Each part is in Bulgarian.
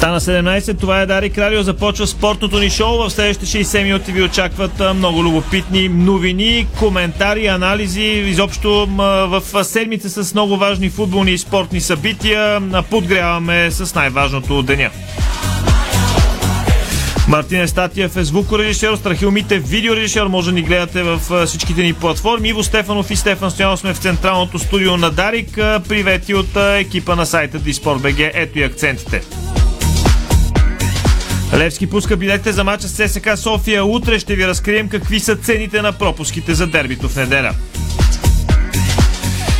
Стана 17, това е Дарик Радио, започва спортното ни шоу. В следващите 60 минути ви очакват много любопитни новини, коментари, анализи, изобщо в седмица с много важни футболни и спортни събития. Подгряваме с най-важното от деня. Мартин Естатиев е звукорежисер, Страхил Мите видеорежисер, може да ни гледате в всичките ни платформи. Иво Стефанов и Стефан Стоянов сме в централното студио на Дарик. Привети от екипа на сайта Диспорт.бг. Ето и акцентите. Левски пуска билетите за мача с ССК София. Утре ще ви разкрием какви са цените на пропуските за дербито в неделя.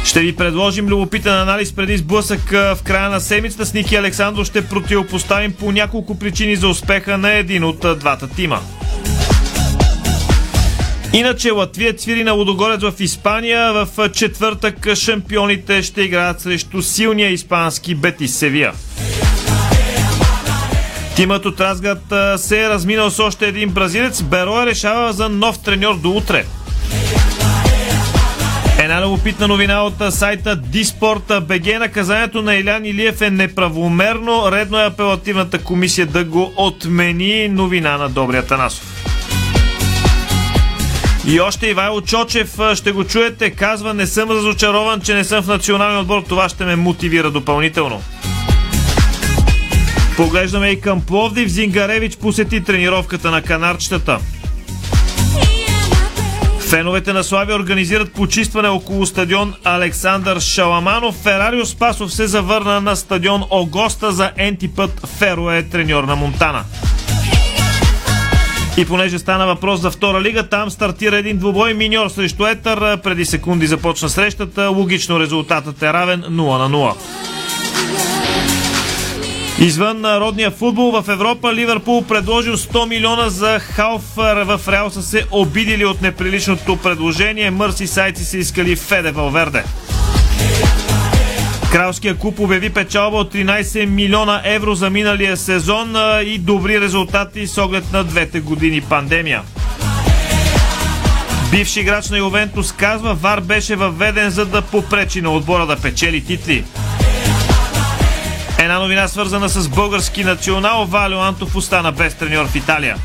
Ще ви предложим любопитен анализ преди сблъсък в края на седмицата. С Ники Александров ще противопоставим по няколко причини за успеха на един от двата тима. Иначе Латвия свири на Лудогорец в Испания. В четвъртък шампионите ще играят срещу силния испански Бетис Севия. Тимът от Разград се е разминал с още един бразилец. Беро решава за нов треньор до утре. Една любопитна новина от сайта БГ. Наказанието на Илян Илиев е неправомерно. Редно е апелативната комисия да го отмени. Новина на Добрия Танасов. И още Ивайло Чочев ще го чуете. Казва, не съм разочарован, че не съм в националния отбор. Това ще ме мотивира допълнително. Поглеждаме и към Пловдив. Зингаревич посети тренировката на канарчетата. Феновете на Славия организират почистване около стадион Александър Шаламанов. Ферарио Спасов се завърна на стадион Огоста за ентипът Феро е треньор на Монтана. И понеже стана въпрос за втора лига, там стартира един двубой миньор срещу Етър. Преди секунди започна срещата. Логично резултатът е равен 0 на 0. Извън народния футбол в Европа Ливърпул предложил 100 милиона за Халф. В Реал са се обидили от неприличното предложение. Мърси сайти са искали Феде Валверде. Кралския клуб обяви печалба от 13 милиона евро за миналия сезон и добри резултати с оглед на двете години пандемия. Бивши играч на Ювентус казва, Вар беше въведен за да попречи на отбора да печели титли. Една новина свързана с български национал. Валио Антов остана без треньор в Италия.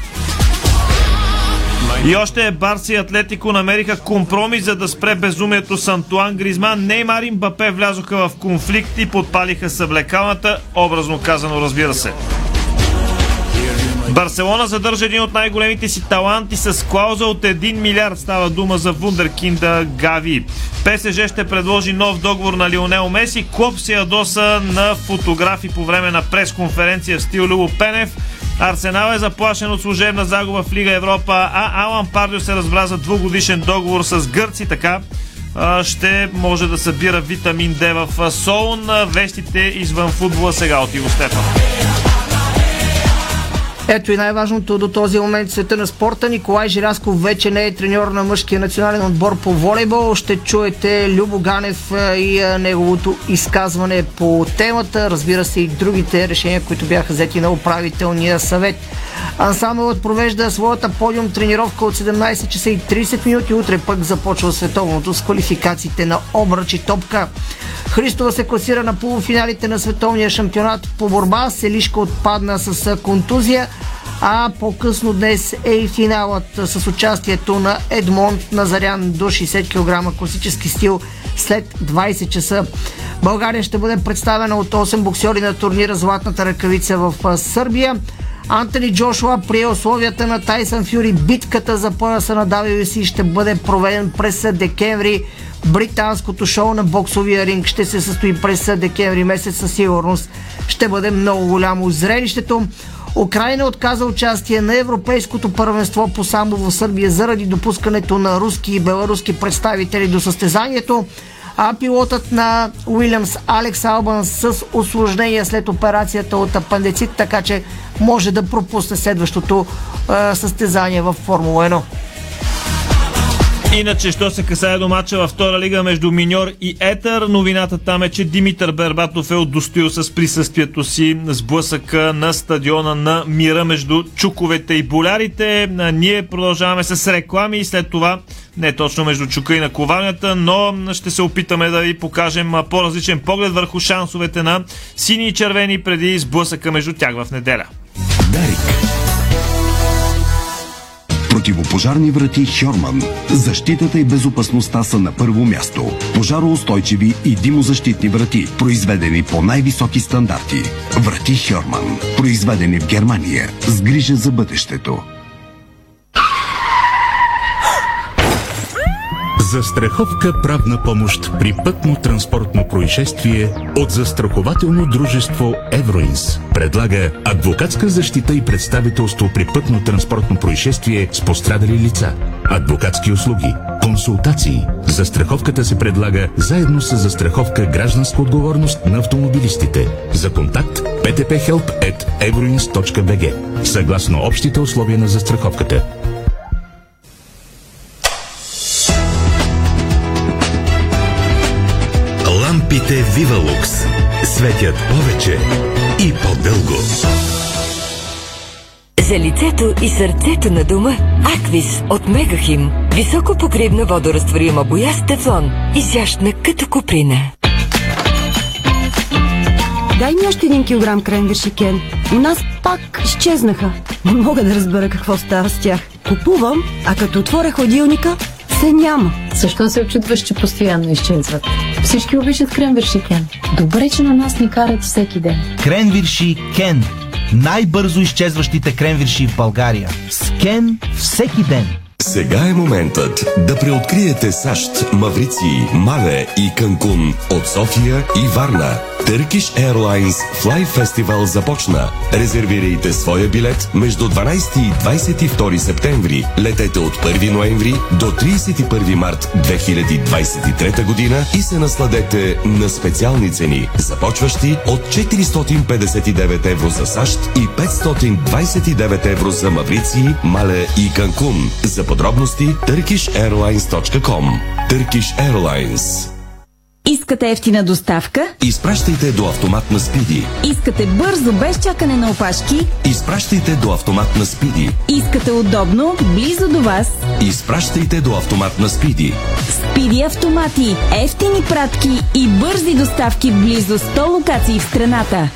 И още Барси и Атлетико намериха компромис за да спре безумието с Антуан Гризман. Неймар и Мбапе влязоха в конфликт и подпалиха съблекалната, образно казано разбира се. Барселона задържа един от най-големите си таланти с клауза от 1 милиард. Става дума за вундеркинда Гави. ПСЖ ще предложи нов договор на Лионел Меси. Клоп се ядоса на фотографи по време на пресконференция в стил Любо Пенев. Арсенал е заплашен от служебна загуба в Лига Европа, а Алан Пардио се разбра за двугодишен договор с гърци, така ще може да събира витамин Д в Солун. Вещите извън футбола сега от Иво Стефанов. Ето и най-важното до този момент в света на спорта. Николай Жирасков вече не е треньор на мъжкия национален отбор по волейбол. Ще чуете Любо Ганев и неговото изказване по темата. Разбира се и другите решения, които бяха взети на управителния съвет. Ансамблът провежда своята подиум тренировка от 17 часа и 30 минути. Утре пък започва световното с квалификациите на обръч и топка. Христова се класира на полуфиналите на световния шампионат по борба. Селишка отпадна с контузия. А по-късно днес е и финалът с участието на Едмонд Назарян до 60 кг класически стил след 20 часа. България ще бъде представена от 8 боксери на турнира Златната ръкавица в Сърбия. Антони Джошуа при условията на Тайсън Фюри битката за пояса на WC ще бъде проведен през декември. Британското шоу на боксовия ринг ще се състои през декември месец със сигурност. Ще бъде много голямо зрелището. Украина отказа участие на Европейското първенство по самбо в Сърбия заради допускането на руски и беларуски представители до състезанието а пилотът на Уилямс Алекс Албан с осложнения след операцията от апандецит, така че може да пропусне следващото е, състезание в Формула 1. Иначе, що се касае до матча във втора лига между Миньор и Етър, новината там е, че Димитър Бербатов е удостоил с присъствието си сблъсъка на стадиона на Мира между чуковете и болярите. Ние продължаваме с реклами и след това не точно между чука и наковалнята, но ще се опитаме да ви покажем по-различен поглед върху шансовете на сини и червени преди сблъсъка между тях в неделя. Дарик Противопожарни врати Хьорман. Защитата и безопасността са на първо място. Пожароустойчиви и димозащитни врати, произведени по най-високи стандарти. Врати Хьорман. Произведени в Германия. С грижа за бъдещето. Застраховка правна помощ при пътно-транспортно происшествие от застрахователно дружество Евроинс. Предлага адвокатска защита и представителство при пътно-транспортно происшествие с пострадали лица. Адвокатски услуги, консултации. Застраховката се предлага заедно с застраховка гражданска отговорност на автомобилистите. За контакт ptphelp.euroins.bg Съгласно общите условия на застраховката. Лампите Вивалукс светят повече и по-дълго. За лицето и сърцето на дома Аквис от Мегахим. Високо покривна водорастворима боя с тефлон. Изящна като куприна. Дай ми още един килограм кренвирши, Кен. У нас пак изчезнаха. Не мога да разбера какво става с тях. Купувам, а като отворя хладилника, се няма. Защо се очудваш, че постоянно изчезват? Всички обичат кренвирши Кен. Добре, че на нас ни карат всеки ден. Кренвирши Кен. Най-бързо изчезващите кренвирши в България. С Кен всеки ден. Сега е моментът да преоткриете САЩ, Маврици, Мале и Канкун от София и Варна. Turkish Airlines Fly Festival започна. Резервирайте своя билет между 12 и 22 септември. Летете от 1 ноември до 31 март 2023 година и се насладете на специални цени, започващи от 459 евро за САЩ и 529 евро за Маврици, Мале и Канкун. За подробности turkishairlines.com Turkish Airlines Искате ефтина доставка? Изпращайте до автомат на Спиди. Искате бързо, без чакане на опашки? Изпращайте до автомат на Спиди. Искате удобно, близо до вас? Изпращайте до автомат на Спиди. Спиди автомати, ефтини пратки и бързи доставки в близо 100 локации в страната.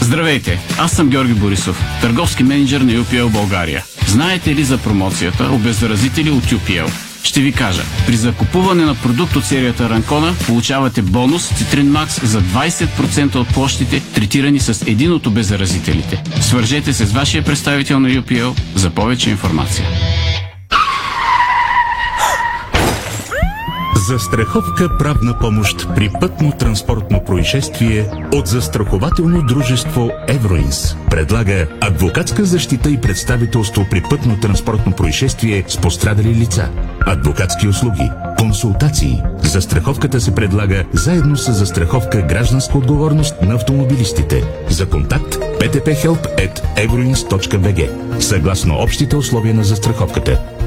Здравейте, аз съм Георги Борисов, търговски менеджер на UPL България. Знаете ли за промоцията обеззаразители от UPL? Ще ви кажа. При закупуване на продукт от серията Ранкона получавате бонус Citrин Max за 20% от площите, третирани с един от обеззаразителите. Свържете се с вашия представител на UPL за повече информация. Застраховка правна помощ при пътно-транспортно происшествие от застрахователно дружество Евроинс. Предлага адвокатска защита и представителство при пътно-транспортно происшествие с пострадали лица. Адвокатски услуги, консултации. Застраховката се предлага заедно с застраховка гражданска отговорност на автомобилистите. За контакт ptphelp.euroins.bg Съгласно общите условия на застраховката.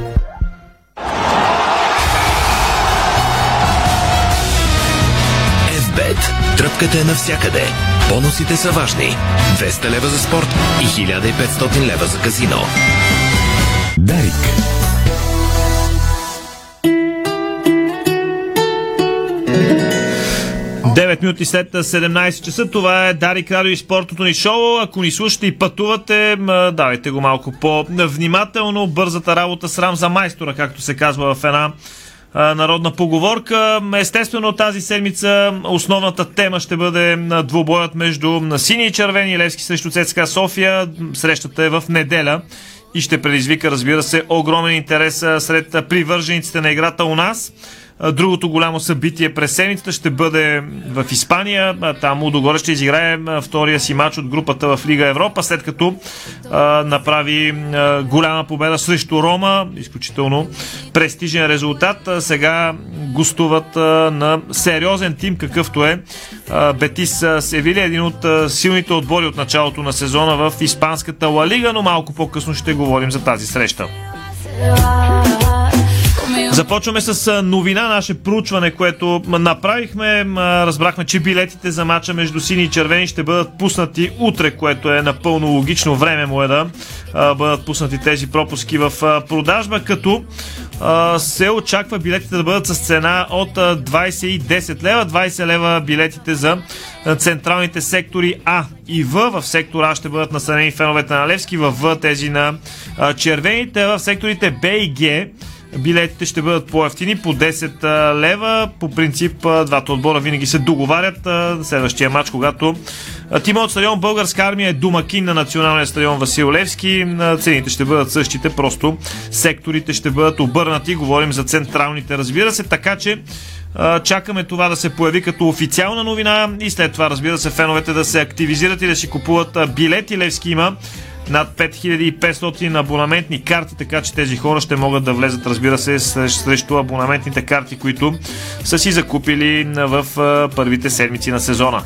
Тръпката е навсякъде. Бонусите са важни. 200 лева за спорт и 1500 лева за казино. Дарик. Девет минути след 17 часа. Това е Дарик Радио и спортното ни шоу. Ако ни слушате и пътувате, давайте го малко по-внимателно. Бързата работа срам за майстора, както се казва в една народна поговорка. Естествено, тази седмица основната тема ще бъде двубоят между сини и червени Левски срещу ЦСКА София. Срещата е в неделя и ще предизвика, разбира се, огромен интерес сред привържениците на играта у нас. Другото голямо събитие през седмицата ще бъде в Испания. Там Удогоре ще изиграе втория си матч от групата в Лига Европа, след като а, направи а, голяма победа срещу Рома. Изключително престижен резултат. А, сега гостуват а, на сериозен тим, какъвто е а, Бетис Севили, един от а, силните отбори от началото на сезона в Испанската Ла Лига, но малко по-късно ще говорим за тази среща. Започваме с новина, наше проучване, което направихме. Разбрахме, че билетите за мача между сини и червени ще бъдат пуснати утре, което е напълно логично време му е да бъдат пуснати тези пропуски в продажба, като се очаква билетите да бъдат с цена от а, 20 и 10 лева. 20 лева билетите за централните сектори А и В. В сектор А ще бъдат настанени феновете на Левски, в В тези на червените, в секторите Б и Г билетите ще бъдат по-ефтини, по 10 а, лева. По принцип, двата отбора винаги се договарят. Следващия матч, когато тима от стадион Българска армия е домакин на националния стадион Васил Левски. Цените ще бъдат същите, просто секторите ще бъдат обърнати. Говорим за централните, разбира се, така че чакаме това да се появи като официална новина и след това, разбира се, феновете да се активизират и да си купуват билети. Левски има над 5500 абонаментни карти, така че тези хора ще могат да влезат, разбира се, срещу абонаментните карти, които са си закупили в първите седмици на сезона.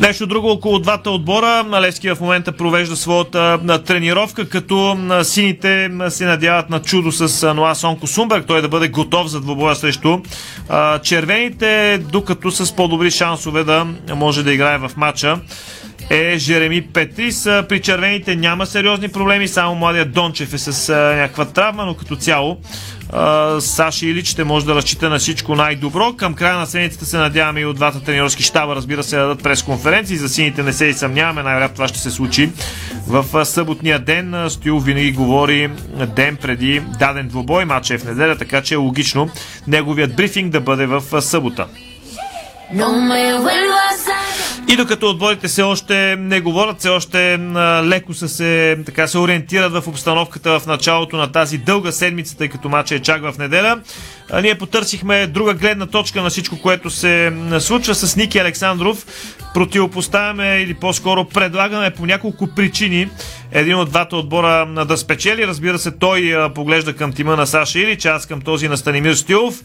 Нещо друго около двата отбора. Левски в момента провежда своята тренировка, като сините се надяват на чудо с Ноа Сонко Сумберг, той да бъде готов за двобоя срещу червените, докато с по-добри шансове да може да играе в матча е Жереми Петрис. При червените няма сериозни проблеми, само младият Дончев е с някаква травма, но като цяло Саши Илич ще може да разчита на всичко най-добро. Към края на седмицата се надяваме и от двата тренерски щаба, разбира се, да дадат пресконференции. За сините не се и съмняваме, най-вероятно това ще се случи в съботния ден. Стоил винаги говори ден преди даден двубой, матч е в неделя, така че е логично неговият брифинг да бъде в събота. И докато отборите все още не говорят, все още леко са се, така, се ориентират в обстановката в началото на тази дълга седмица, тъй като матча е чак в неделя, ние потърсихме друга гледна точка на всичко, което се случва с Ники Александров. Противопоставяме или по-скоро предлагаме по няколко причини един от двата отбора да спечели. Разбира се, той поглежда към тима на Саша Илич, аз към този на Станимир Стилов.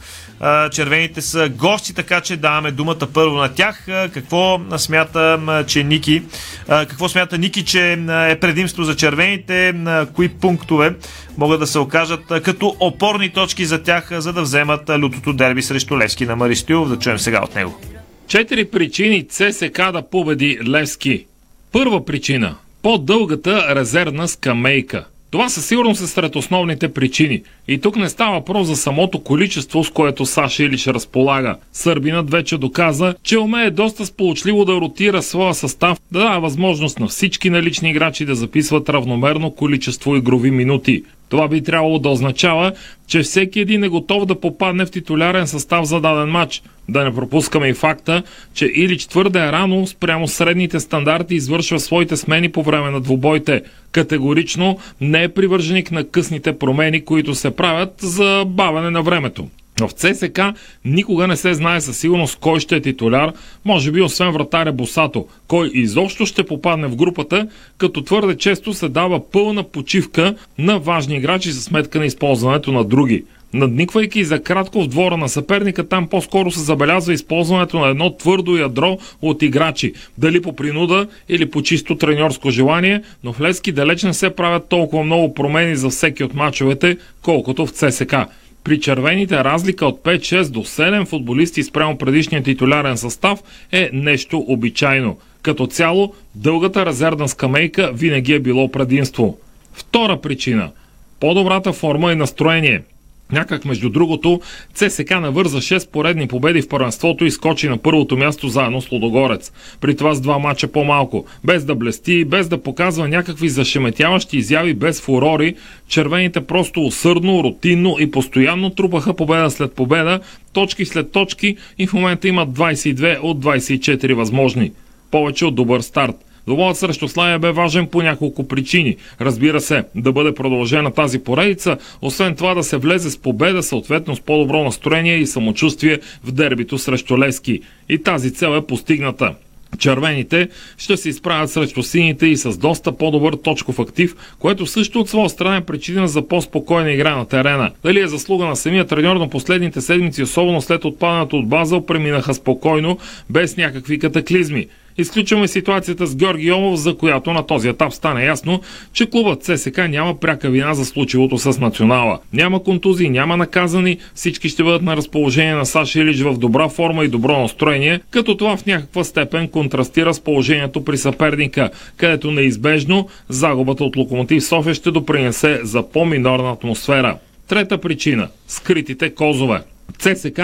Червените са гости, така че даваме думата първо на тях. Какво смята, че Ники, какво смята Ники, че е предимство за червените, кои пунктове могат да се окажат като опорни точки за тях, за да вземат лютото дерби срещу Левски на Маристилов. Да чуем сега от него. Четири причини ЦСК да победи Левски. Първа причина – по-дългата резервна скамейка. Това със сигурност е сред основните причини. И тук не става въпрос за самото количество, с което Саша Илич разполага. Сърбинът вече доказа, че умее доста сполучливо да ротира своя състав, да дава възможност на всички налични играчи да записват равномерно количество игрови минути. Това би трябвало да означава, че всеки един е готов да попадне в титулярен състав за даден матч. Да не пропускаме и факта, че Илич твърде рано спрямо средните стандарти извършва своите смени по време на двубойте. Категорично не е привърженик на късните промени, които се правят за бавене на времето. Но в ЦСК никога не се знае със сигурност кой ще е титуляр, може би освен вратаря Босато, кой изобщо ще попадне в групата, като твърде често се дава пълна почивка на важни играчи за сметка на използването на други. Надниквайки за кратко в двора на съперника, там по-скоро се забелязва използването на едно твърдо ядро от играчи, дали по принуда или по чисто треньорско желание, но в Левски далеч не се правят толкова много промени за всеки от мачовете, колкото в ЦСК. При червените разлика от 5-6 до 7 футболисти спрямо предишния титулярен състав е нещо обичайно. Като цяло, дългата резервна скамейка винаги е било предимство. Втора причина – по-добрата форма и настроение – Някак между другото, ЦСК навърза 6 поредни победи в първенството и скочи на първото място заедно с Лодогорец. При това с два мача по-малко. Без да блести, без да показва някакви зашеметяващи изяви, без фурори, червените просто усърдно, рутинно и постоянно трупаха победа след победа, точки след точки и в момента имат 22 от 24 възможни. Повече от добър старт. Двобоят срещу Славия бе важен по няколко причини. Разбира се, да бъде продължена тази поредица, освен това да се влезе с победа, съответно с по-добро настроение и самочувствие в дербито срещу Лески. И тази цел е постигната. Червените ще се изправят срещу сините и с доста по-добър точков актив, което също от своя страна е причина за по-спокойна игра на терена. Дали е заслуга на самия треньор на последните седмици, особено след отпадането от Базел, преминаха спокойно, без някакви катаклизми. Изключваме ситуацията с Георги Йомов, за която на този етап стана ясно, че клубът ЦСК няма пряка вина за случилото с национала. Няма контузии, няма наказани, всички ще бъдат на разположение на Саша Илич в добра форма и добро настроение, като това в някаква степен контрастира с положението при съперника, където неизбежно загубата от Локомотив София ще допринесе за по-минорна атмосфера. Трета причина – скритите козове. ЦСК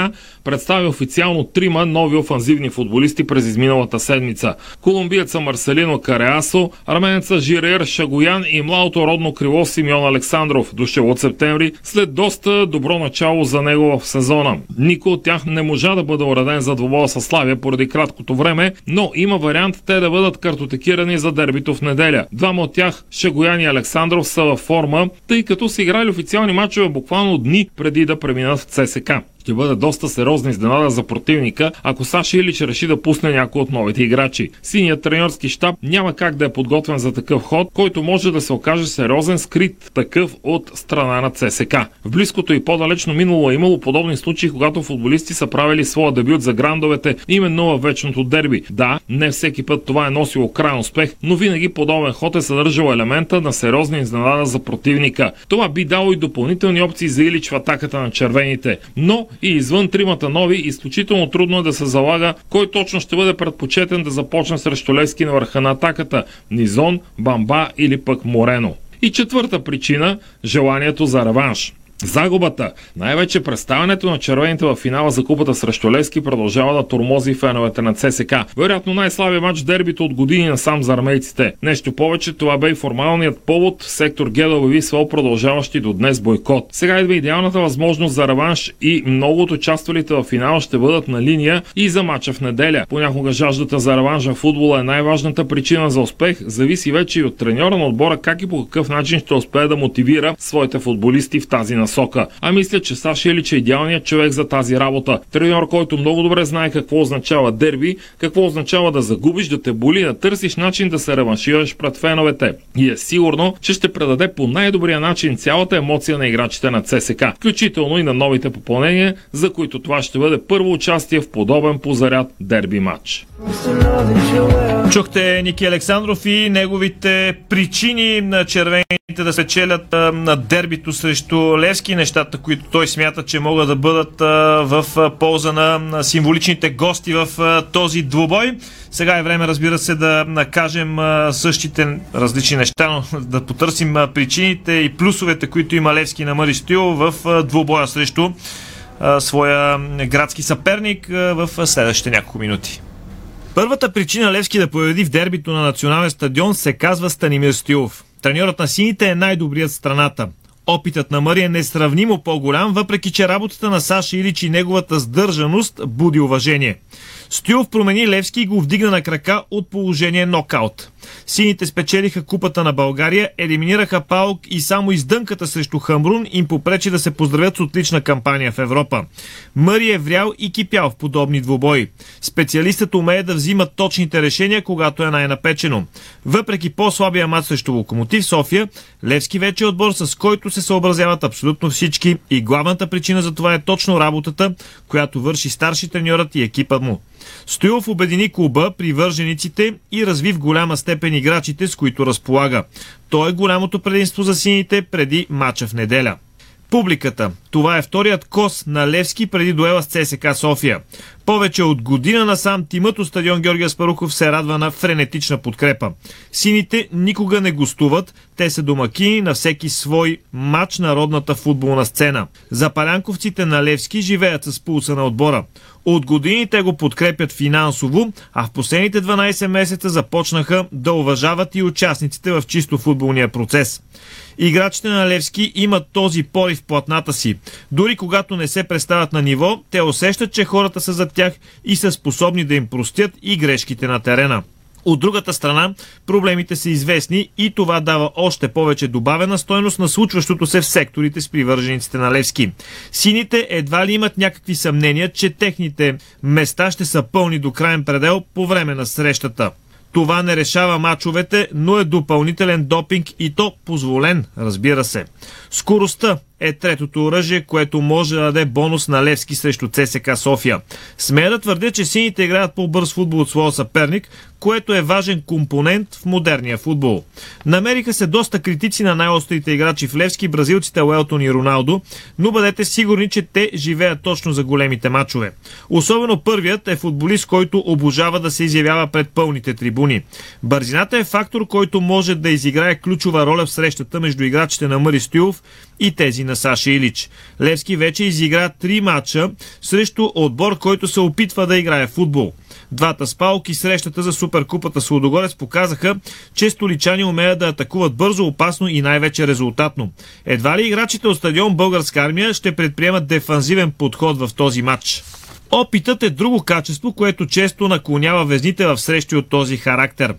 представи официално трима нови офанзивни футболисти през изминалата седмица. Колумбиеца Марселино Кареасо, арменеца Жириер Шагоян и младото родно крило Симеон Александров, дошъл от септември, след доста добро начало за него в сезона. Никой от тях не можа да бъде уреден за двобоя с Славия поради краткото време, но има вариант те да бъдат картотекирани за дербито в неделя. Двама от тях, Шагоян и Александров, са във форма, тъй като са играли официални матчове буквално дни преди да преминат в ЦСК ще бъде доста сериозна изненада за противника, ако Саша Илич реши да пусне някой от новите играчи. Синият тренерски щаб няма как да е подготвен за такъв ход, който може да се окаже сериозен скрит такъв от страна на ЦСК. В близкото и по-далечно минало е имало подобни случаи, когато футболисти са правили своя дебют за грандовете именно във вечното дерби. Да, не всеки път това е носило крайен успех, но винаги подобен ход е съдържал елемента на сериозна изненада за противника. Това би дало и допълнителни опции за Илич в атаката на червените. Но и извън тримата нови, изключително трудно е да се залага кой точно ще бъде предпочетен да започне срещу Левски на върха на атаката – Низон, Бамба или пък Морено. И четвърта причина – желанието за реванш. Загубата, най-вече представянето на червените в финала за купата срещу Лески продължава да тормози феновете на ЦСК. Вероятно най-слабия матч дербито от години насам за армейците. Нещо повече, това бе и формалният повод сектор Г да обяви своя продължаващи до днес бойкот. Сега идва идеалната възможност за реванш и много от участвалите в финала ще бъдат на линия и за мача в неделя. Понякога жаждата за реванш в футбола е най-важната причина за успех, зависи вече и от треньора на отбора как и по какъв начин ще успее да мотивира своите футболисти в тази насока. А мисля, че Саша Илич е идеалният човек за тази работа. Треньор, който много добре знае какво означава дерби, какво означава да загубиш, да те боли, да търсиш начин да се реваншираш пред феновете. И е сигурно, че ще предаде по най-добрия начин цялата емоция на играчите на ЦСК, включително и на новите попълнения, за които това ще бъде първо участие в подобен позаряд дерби матч. Чухте Ники Александров и неговите причини на червените да се челят на дербито срещу Левски, нещата, които той смята, че могат да бъдат в полза на символичните гости в този двубой. Сега е време, разбира се, да накажем същите различни неща, но да потърсим причините и плюсовете, които има Левски на Мари Стоил в двубоя срещу своя градски съперник в следващите няколко минути. Първата причина Левски да победи в дербито на национален стадион се казва Станимир Стилов. Треньорът на сините е най-добрият в страната. Опитът на Мари е несравнимо по-голям, въпреки че работата на Саша Илич и неговата сдържаност буди уважение. Стоилов промени Левски и го вдигна на крака от положение нокаут. Сините спечелиха купата на България, елиминираха Паук и само издънката срещу Хамрун им попречи да се поздравят с отлична кампания в Европа. Мъри е врял и кипял в подобни двубои. Специалистът умее да взима точните решения, когато е най-напечено. Въпреки по-слабия мат срещу Локомотив София, Левски вече е отбор, с който се съобразяват абсолютно всички и главната причина за това е точно работата, която върши старши треньорът и екипът му. Стоилов обедини клуба, привържениците и разви в голяма степен играчите, с които разполага. То е голямото предимство за сините преди мача в неделя. Публиката. Това е вторият кос на Левски преди дуела с ЦСК София. Повече от година насам тимът от стадион Георгия Спарухов се радва на френетична подкрепа. Сините никога не гостуват, те са домакини на всеки свой матч на родната футболна сцена. Запалянковците на Левски живеят с пулса на отбора. От години те го подкрепят финансово, а в последните 12 месеца започнаха да уважават и участниците в чисто футболния процес. Играчите на Левски имат този порив в платната си. Дори когато не се представят на ниво, те усещат, че хората са зад тях и са способни да им простят и грешките на терена. От другата страна, проблемите са известни и това дава още повече добавена стойност на случващото се в секторите с привържениците на Левски. Сините едва ли имат някакви съмнения, че техните места ще са пълни до крайен предел по време на срещата. Това не решава мачовете, но е допълнителен допинг и то позволен, разбира се. Скоростта е третото оръжие, което може да даде бонус на Левски срещу ЦСК София. Смея да твърдя, че сините играят по-бърз футбол от своя съперник, което е важен компонент в модерния футбол. Намериха се доста критици на най-острите играчи в Левски, бразилците Уелтон и Роналдо, но бъдете сигурни, че те живеят точно за големите мачове. Особено първият е футболист, който обожава да се изявява пред пълните трибуни. Бързината е фактор, който може да изиграе ключова роля в срещата между играчите на Мари Стюлов и тези на Саша Илич. Левски вече изигра три матча срещу отбор, който се опитва да играе футбол. Двата спалки срещата за Суперкупата с Лудогорец показаха, че столичани умеят да атакуват бързо, опасно и най-вече резултатно. Едва ли играчите от стадион Българска армия ще предприемат дефанзивен подход в този матч. Опитът е друго качество, което често наклонява везните в срещи от този характер.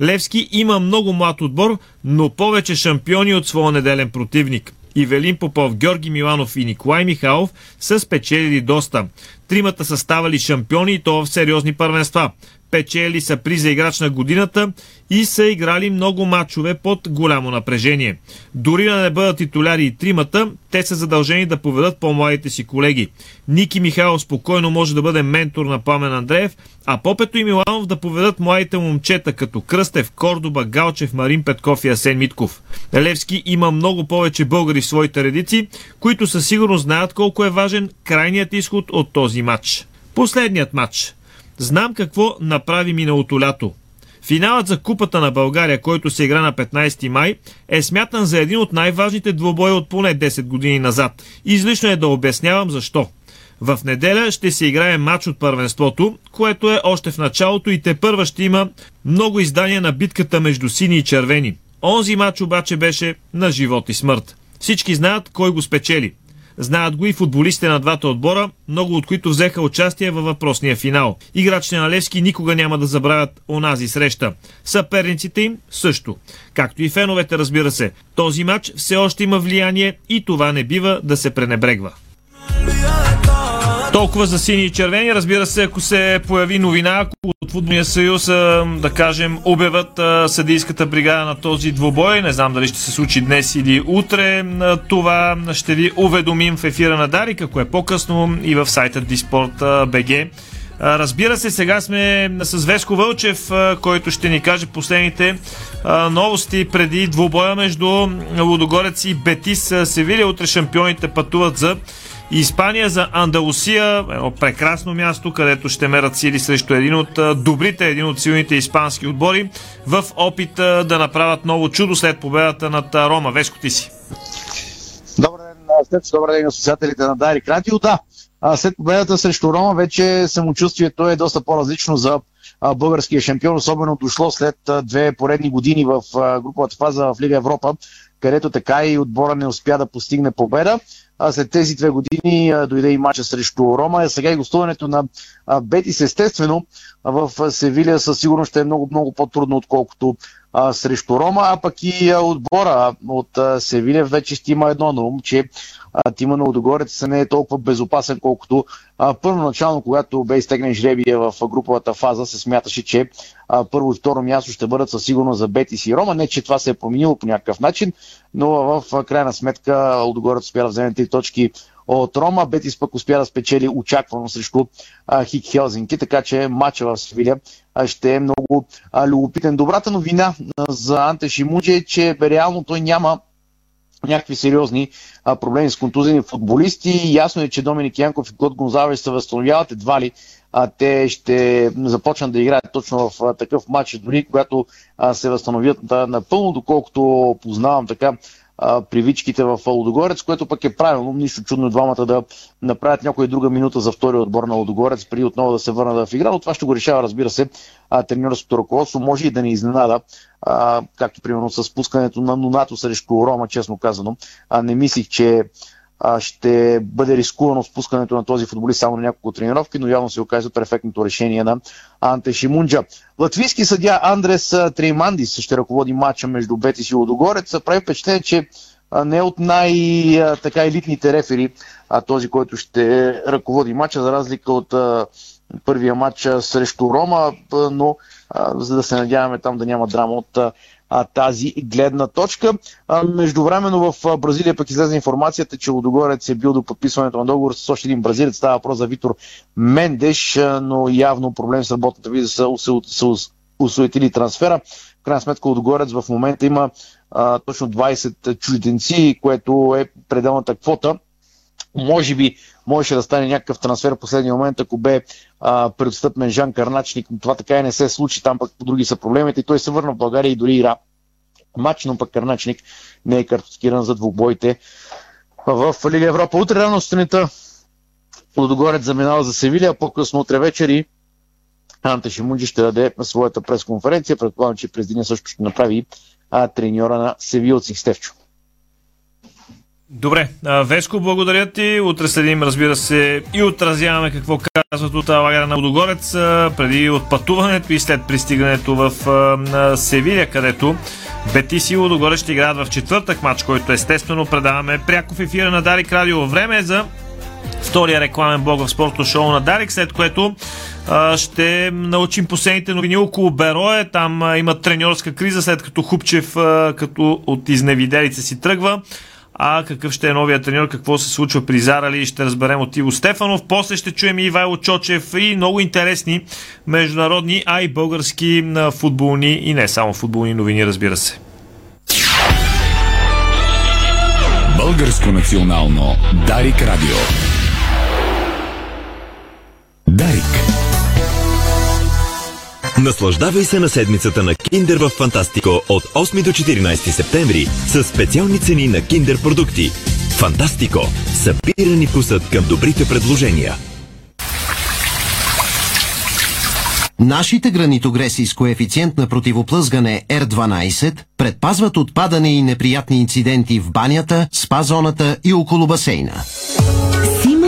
Левски има много млад отбор, но повече шампиони от своя неделен противник. Ивелин Попов, Георги Миланов и Николай Михайлов са спечелили доста. Тримата са ставали шампиони и то в сериозни първенства. Печели са при за играч на годината и са играли много матчове под голямо напрежение. Дори да не бъдат титуляри и тримата, те са задължени да поведат по-младите си колеги. Ники Михайлов спокойно може да бъде ментор на Памен Андреев, а Попето и Миланов да поведат младите момчета като Кръстев, Кордоба, Галчев, Марин Петков и Асен Митков. Левски има много повече българи в своите редици, които със сигурност знаят колко е важен крайният изход от този матч. Последният матч. Знам какво направи миналото лято. Финалът за Купата на България, който се игра на 15 май, е смятан за един от най-важните двобои от поне 10 години назад. Излишно е да обяснявам защо. В неделя ще се играе матч от първенството, което е още в началото и те първа ще има много издания на битката между сини и червени. Онзи матч обаче беше на живот и смърт. Всички знаят кой го спечели. Знаят го и футболистите на двата отбора, много от които взеха участие във въпросния финал. Играчите на Левски никога няма да забравят онази среща. Съперниците им също. Както и феновете, разбира се. Този матч все още има влияние и това не бива да се пренебрегва. Толкова за сини и червени. Разбира се, ако се появи новина, ако от Футболния съюз, да кажем, обяват съдийската бригада на този двобой, не знам дали ще се случи днес или утре, това ще ви уведомим в ефира на Дарик, ако е по-късно и в сайта Disport.bg. Разбира се, сега сме с Веско Вълчев, който ще ни каже последните новости преди двубоя между Лудогорец и Бетис Севилия. Утре шампионите пътуват за Испания за Андалусия, едно прекрасно място, където ще мерят сили срещу един от добрите, един от силните испански отбори, в опит да направят ново чудо след победата над Рома. Веско ти си. Добър ден, след добър ден на слушателите на Дарик Радио. Да, след победата срещу Рома вече самочувствието е доста по-различно за българския шампион, особено дошло след две поредни години в груповата фаза в Лига Европа, където така и отбора не успя да постигне победа а след тези две години а, дойде и мача срещу Рома. А сега и гостуването на а, Бетис, естествено, в Севилия със сигурност ще е много, много по-трудно, отколкото а, срещу Рома, а пък и а, отбора от а, Севилия вече ще има едно на ум, че а, тима на Удогорец не е толкова безопасен, колкото а, първоначално, когато бе изтегнен жребия в груповата фаза, се смяташе, че а, първо и второ място ще бъдат със сигурност за Бетис и Рома. Не, че това се е променило по някакъв начин, но в крайна сметка Удогорец успя да вземе три точки от Рома. Бетис пък успя да спечели очаквано срещу а, Хик Хелзинки, така че матча в Севиля ще е много а, любопитен. Добрата новина за Анте Шимуджи е, че реално той няма някакви сериозни а, проблеми с контузени футболисти. Ясно е, че Доминик Янков и Клод Гонзалес се възстановяват едва ли а, те ще започнат да играят точно в а, такъв матч, дори когато а, се възстановят да, напълно, доколкото познавам така привичките в Лудогорец, което пък е правилно. Нищо чудно двамата да направят някоя друга минута за втори отбор на Лудогорец, преди отново да се върнат в игра, но това ще го решава, разбира се, тренерското ръководство. Може и да не изненада, а, както примерно с пускането на Нонато срещу Рома, честно казано. А, не мислих, че ще бъде рискувано спускането на този футболист само на няколко тренировки, но явно се оказва перфектното решение на Анте Шимунджа. Латвийски съдя Андрес Треймандис ще ръководи матча между Бетис и Лодогорец. Прави впечатление, че не е от най-така елитните рефери, а този, който ще ръководи матча, за разлика от първия матч срещу Рома, но за да се надяваме там да няма драма от а, тази гледна точка. А, междувременно в Бразилия пък излезе информацията, че Лодогорец е бил до подписването на договор с още един бразилец. Става въпрос за Витор Мендеш, но явно проблем с работната виза се усуетили трансфера. В крайна сметка Лудогорец в момента има а, точно 20 чужденци, което е пределната квота. Може би можеше да стане някакъв трансфер в последния момент, ако бе а, предстъпен Жан Карначник, но това така и не се случи, там пък по други са проблемите и той се върна в България и дори игра матч, но пък Карначник не е картоскиран за двубоите в Лига Европа. Утре рано сутринта Лудогорец заминава за Севилия, по-късно утре вечер и Анте Шимунджи ще даде своята пресконференция. Предполагам, че през деня също ще направи а, треньора на Севилци Стевчо. Добре, Веско, благодаря ти. Утре следим, разбира се, и отразяваме какво казват от лагера на Водогорец преди отпътуването и след пристигането в Севилия, където Бетис и Лудогорец ще играят в четвъртък матч, който естествено предаваме пряко в ефира на Дарик Радио. Време е за втория рекламен блог в спортното шоу на Дарик, след което ще научим последните новини около Берое. Там има треньорска криза, след като Хупчев като от изневиделица си тръгва. А какъв ще е новия треньор, какво се случва при Зарали, ще разберем от Иво Стефанов. После ще чуем и Ивайло Чочев и много интересни международни, а и български футболни и не само футболни новини, разбира се. Българско национално Дарик Радио. Дарик. Наслаждавай се на седмицата на Киндер в Фантастико от 8 до 14 септември с специални цени на Киндер продукти. Фантастико. Събирани вкусът към добрите предложения. Нашите гранитогреси с коефициент на противоплъзгане R12 предпазват от падане и неприятни инциденти в банята, спа-зоната и около басейна.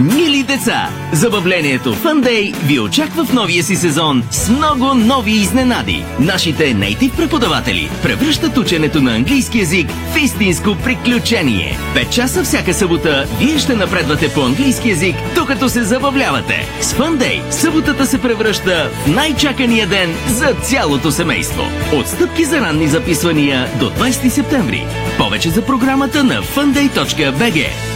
Мили деца, забавлението Fun ви очаква в новия си сезон с много нови изненади. Нашите нейтив преподаватели превръщат ученето на английски язик в истинско приключение. Пет часа всяка събота вие ще напредвате по английски язик, докато се забавлявате. С Fun съботата се превръща в най-чакания ден за цялото семейство. Отстъпки за ранни записвания до 20 септември. Повече за програмата на funday.bg.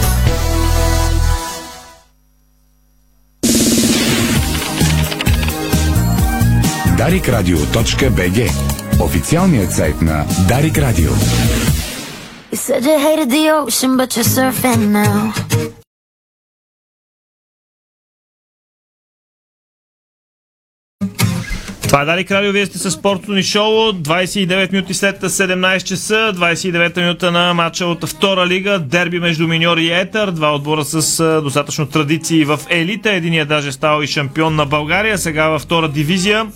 DarikRadio.bg Официалният сайт на Дарик Радио. You said you hated the ocean, but you're surfing now. Това е Дарик Радио, вие сте с спортното ни шоу. 29 минути след 17 часа, 29 минута на матча от втора лига, дерби между Миньор и Етър, два отбора с достатъчно традиции в елита. Единият даже стал и шампион на България, сега във втора дивизия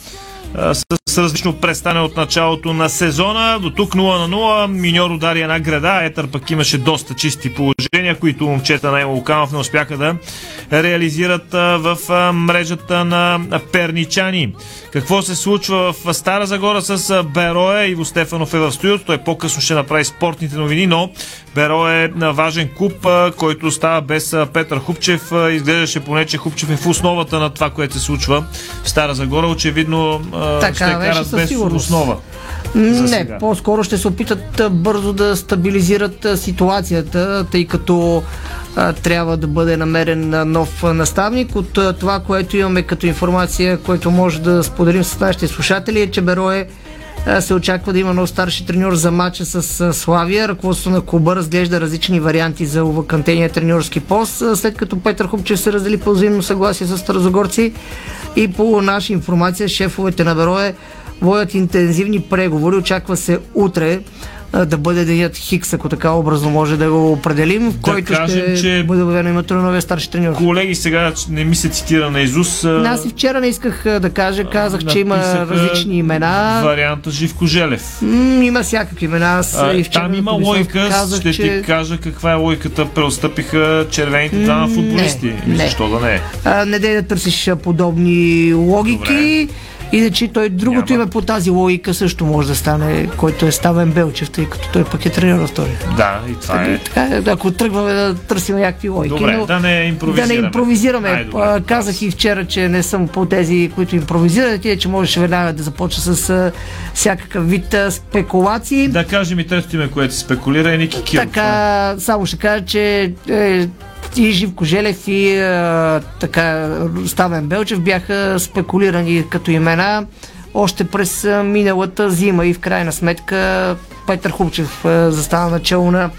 с различно престане от началото на сезона. До тук 0 на 0. Миньор удари една града. Етър пък имаше доста чисти положения, които момчета на Емо Луканов не успяха да реализират в мрежата на перничани. Какво се случва в Стара Загора с Берое? Иво Стефанов е в студиото. Той по-късно ще направи спортните новини, но Беро е важен куп, който става без Петър Хупчев. Изглеждаше поне, че Хупчев е в основата на това, което се случва в Стара Загора. Очевидно така, ще карат без сигурност. основа. Не, по-скоро ще се опитат бързо да стабилизират ситуацията, тъй като а, трябва да бъде намерен нов наставник. От а, това, което имаме като информация, което може да споделим с нашите слушатели е, че Берое а, се очаква да има нов старши треньор за матча с Славия. Ръководството на клуба разглежда различни варианти за увакантения треньорски пост, а, след като Петър Хупчев се раздели по взаимно съгласие с Старозагорци и по наша информация шефовете на Берое водят интензивни преговори. Очаква се утре да бъде денят Хикс, ако така образно може да го определим, в който кажем, ще че- бъде обявено името на новия старши треньор. Колеги, сега не ми се цитира на Изус. а, Аз и вчера не исках а, да кажа, казах, че има различни имена. Варианта Живко Желев. М, има всякакви имена. Аз А, и вчера там има логика, казах, ще че... ти кажа каква е логиката. Преотстъпиха червените двама футболисти. не, не. Защо да не? А, не дей да търсиш а, подобни логики. Иначе той другото име по тази логика също може да стане, който е Ставен Белчев, тъй като той пък е тренер на втори. Да, и това е. Така, ако тръгваме да търсим някакви логики. Добре, но да не импровизираме. Да не импровизираме. Най-добре. А, Казах и вчера, че не съм по тези, които импровизират и че можеш веднага да започне с а, всякакъв вид а, спекулации. Да кажем и третото име, което спекулира е Ники Киров. Така, само ще кажа, че е, и Живко Желев и а, така Ставен Белчев бяха спекулирани като имена още през миналата зима и в крайна сметка Петър Хубчев а, застана начало на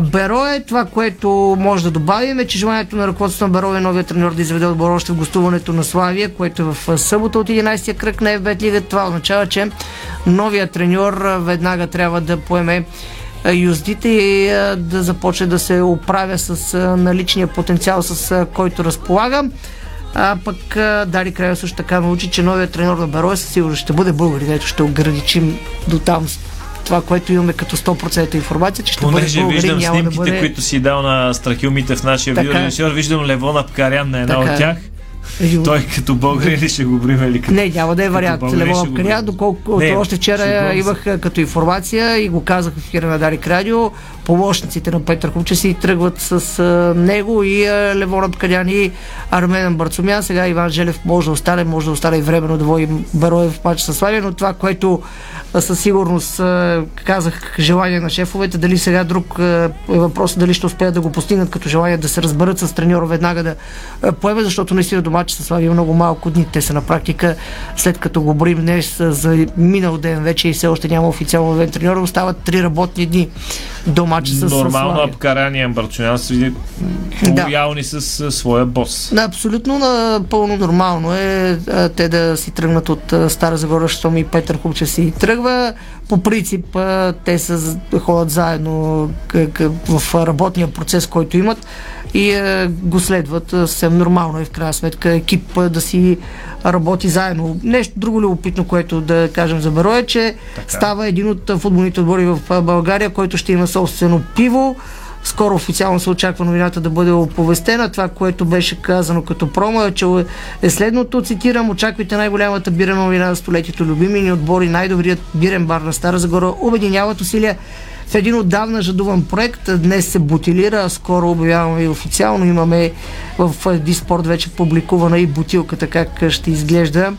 Берое. Това, което може да добавим е, че желанието на ръководството на Берое новия треньор да изведе отбор още в гостуването на Славия, което е в събота от 11-я кръг на FBET Лига. Това означава, че новия треньор веднага трябва да поеме юздите и да започне да се оправя с наличния потенциал, с който разполага. А пък Дари Края също така научи, че новият треньор на Берое със сигурност ще бъде българин, ето ще ограничим до там това, което имаме като 100% информация, че ще Понеже бъде българин, виждам няма да снимките, бъде... които си дал на Страхил Митев, нашия Така видеорежисьор, виждам Левон Апкарян на една Така от е. тях. Ю- Той като българин ли ще го бриме или като... Не, няма да е вариант. бриме? доколкото Не, още вчера се. имах като информация и го казах в ефира на Дарик Радио, помощниците на Петър Хумче си тръгват с а, него и а, Левон Апкарян и Арменен Барцумян. Сега Иван Желев може да остане, може да остане и временно да води Берое в матч с Славия, но това, което а, със сигурност а, казах желание на шефовете, дали сега друг а, е въпрос, дали ще успеят да го постигнат като желание да се разберат с треньора веднага да поеме, защото наистина до матча с Славия има много малко дни. Те са на практика, след като го борим днес за минал ден вече и все още няма официално обявен треньор, остават три работни дни до матча с Нормално Славия. Апкарян и Амбарчунян са Да. лоялни с своя бос. Да, абсолютно напълно нормално е те да си тръгнат от Стара Загора, щом и Петър Хубчев си тръгва. По принцип те са, ходят заедно в работния процес, който имат и го следват. Съвсем нормално е в крайна сметка екип да си работи заедно. Нещо друго любопитно, което да кажем за Беро е, че става един от футболните отбори в България, който ще има собствено пиво. Скоро официално се очаква новината да бъде оповестена. Това, което беше казано като промо е, че е следното, цитирам, очаквайте най-голямата бирена новина на столетието. Любими ни отбори, най-добрият бирен бар на Стара Загора обединяват усилия в един отдавна жадуван проект. Днес се бутилира, скоро обявяваме и официално. Имаме в Диспорт вече публикувана и бутилката как ще изглежда.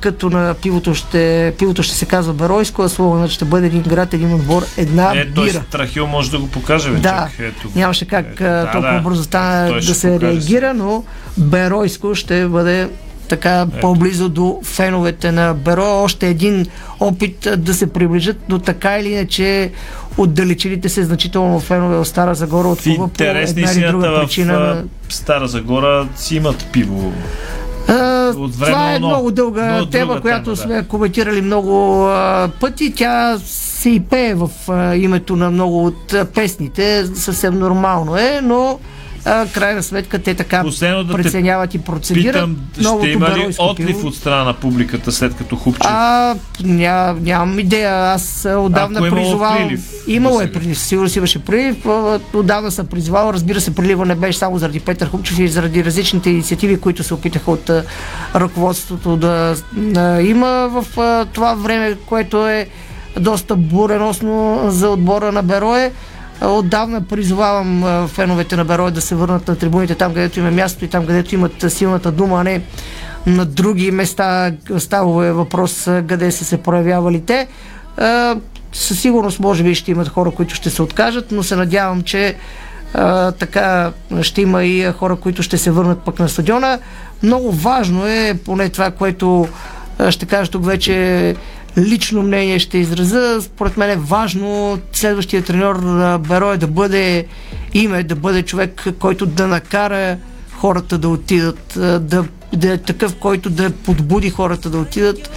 Като на пивото ще, пивото ще се казва Беройско, а слоганът ще бъде един град, един отбор, една Е, бира. Страхил може да го покаже вече. Да, Ето. нямаше как Ето, толкова да. бързо стана да се реагира, но Беройско ще бъде така по-близо до феновете на Беро. Още един опит да се приближат, но така или иначе отдалечилите се значително фенове от Стара Загора от В клуба по една или друга в причина. на- Стара Загора си имат пиво. А, това е оно. много дълга Но тема, която тема, да. сме коментирали много а, пъти. Тя се и пее в а, името на много от песните. Съвсем нормално е, но а, крайна сметка те така Последно да преценяват и процедират. Питам, ще Новото има ли отлив от страна на публиката след като Хупчев? А, ня, нямам идея. Аз отдавна Ако е призовавам. прилив Имало е прилив, сигурно си имаше прилив. Отдавна съм призвал. Разбира се, прилива не беше само заради Петър Хупчев и заради различните инициативи, които се опитаха от ръководството да, да има в а, това време, което е доста буреносно за отбора на Берое. Отдавна призовавам феновете на Берое да се върнат на трибуните там, където им е място и там, където имат силната дума, а не на други места. Става е въпрос къде са се проявявали те. Със сигурност, може би, ще имат хора, които ще се откажат, но се надявам, че а, така ще има и хора, които ще се върнат пък на стадиона. Много важно е, поне това, което ще кажа тук вече лично мнение ще изразя. Според мен е важно следващия треньор Беро е да бъде име, да бъде човек, който да накара хората да отидат, да, да е такъв, който да подбуди хората да отидат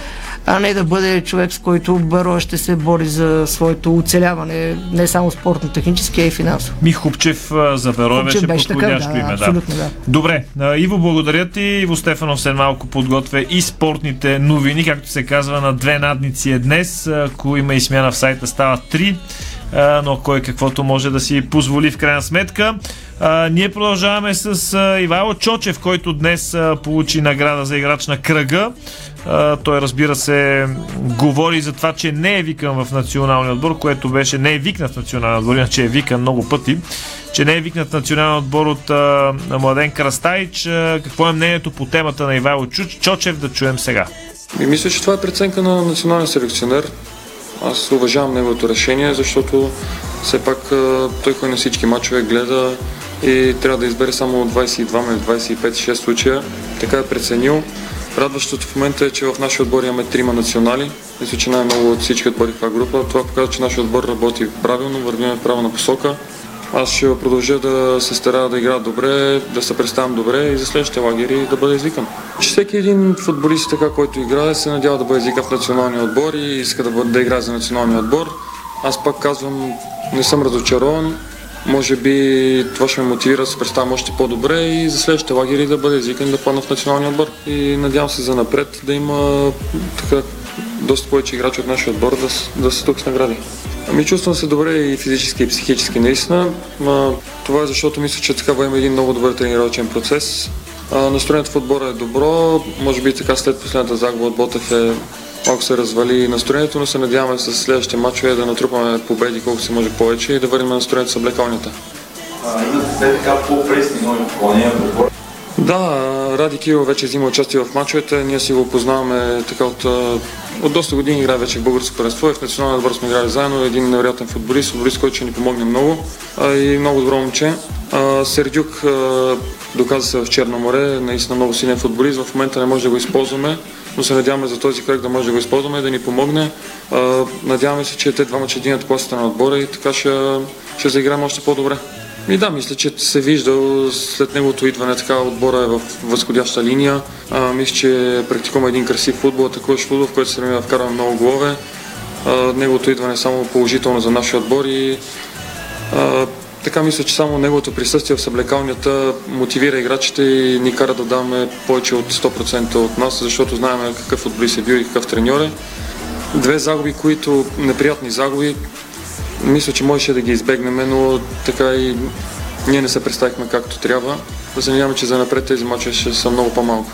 а не да бъде човек, с който Баро ще се бори за своето оцеляване, не само спортно-технически, а и финансово. Ми Хупчев за Берой беше, беше подходящо да, име. Да. да. Добре, Иво, благодаря ти. Иво Стефанов след малко подготвя и спортните новини, както се казва на две надници е днес. Ако има и смяна в сайта, става три но кой каквото може да си позволи в крайна сметка. А, ние продължаваме с а, Ивайло Чочев, който днес а, получи награда за играч на кръга. А, той разбира се говори за това, че не е викан в националния отбор, което беше не е викнат в националния отбор, иначе е викан много пъти, че не е викнат в националния отбор от а, Младен Крастайч. А, какво е мнението по темата на Ивайло Чочев да чуем сега. И мисля, че това е преценка на националния селекционер. Аз уважавам неговото решение, защото все пак той кой на всички мачове гледа и трябва да избере само 22 25-6 случая. Така е преценил. Радващото в момента е, че в нашия отбор имаме трима национали. Мисля, че най-много от всички отбори в тази група. Това показва, че нашия отбор работи правилно, вървим в правилна посока. Аз ще продължа да се старая да играя добре, да се представям добре и за следващите лагери да бъда извикан. Че всеки един футболист, така, който играе, се надява да бъде извикан в националния отбор и иска да, бъде, да играе за националния отбор. Аз пак казвам, не съм разочарован. Може би това ще ме мотивира да се представям още по-добре и за следващите лагери да бъде извикан да падна в националния отбор. И надявам се за напред да има така, доста повече играчи от нашия отбор да, да са тук с награди. Ами чувствам се добре и физически и психически наистина. А, това е защото мисля, че така има един много добър тренировачен процес. А, настроението в отбора е добро. Може би така след последната загуба от Ботев е малко се развали настроението, но се надяваме с следващите матчове да натрупаме победи колко се може повече и да върнем настроението с облекалнята. Имате така по-пресни нови попълнения в отбора? Да, Ради Киро вече взима участие в мачовете. Ние си го познаваме така от, от доста години играе вече в българско първенство. В националния отбор сме играли заедно. Един невероятен футболист, футболист, който ще ни помогне много а, и много добро момче. А, Сердюк а, доказа се в Черно море, наистина много силен футболист. В момента не може да го използваме, но се надяваме за този кръг да може да го използваме, да ни помогне. А, надяваме се, че те двама ще дигнат класата на отбора и така ще, ще заиграем още по-добре. И да, мисля, че се вижда след неговото идване така отбора е в възходяща линия. А, мисля, че практикуваме един красив футбол, такъв футбол, в който се стремим да вкараме много голове. Неговото идване е само положително за нашия отбор и а, така мисля, че само неговото присъствие в съблекалнята мотивира играчите и ни кара да даваме повече от 100% от нас, защото знаем какъв футболист е бил и какъв треньор е. Две загуби, които неприятни загуби, мисля, че можеше да ги избегнем, но така и ние не се представихме както трябва. Да се надяваме, че за напред тези мачове ще са много по-малко.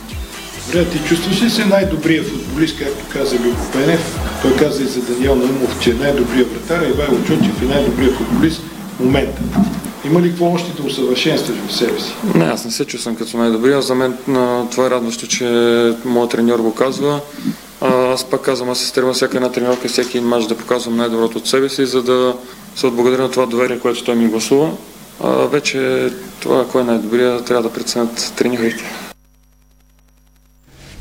Добре, ти чувстваш ли се най-добрият футболист, както каза Любо Пенев? Той каза и за Даниел Наумов, че е най-добрият вратар, Ивайло Чочев е най-добрият футболист в момента. Има ли какво още да усъвършенстваш в себе си? Не, аз не се чувствам като най-добрия. За мен това е радващо, че моят треньор го казва. Аз пак казвам, аз се стремя всяка една тренировка, всеки един мач да показвам най-доброто от себе си, за да се отблагодаря на това доверие, което той ми гласува. А, вече това, кое е най-добрия, трябва да преценят треньорите.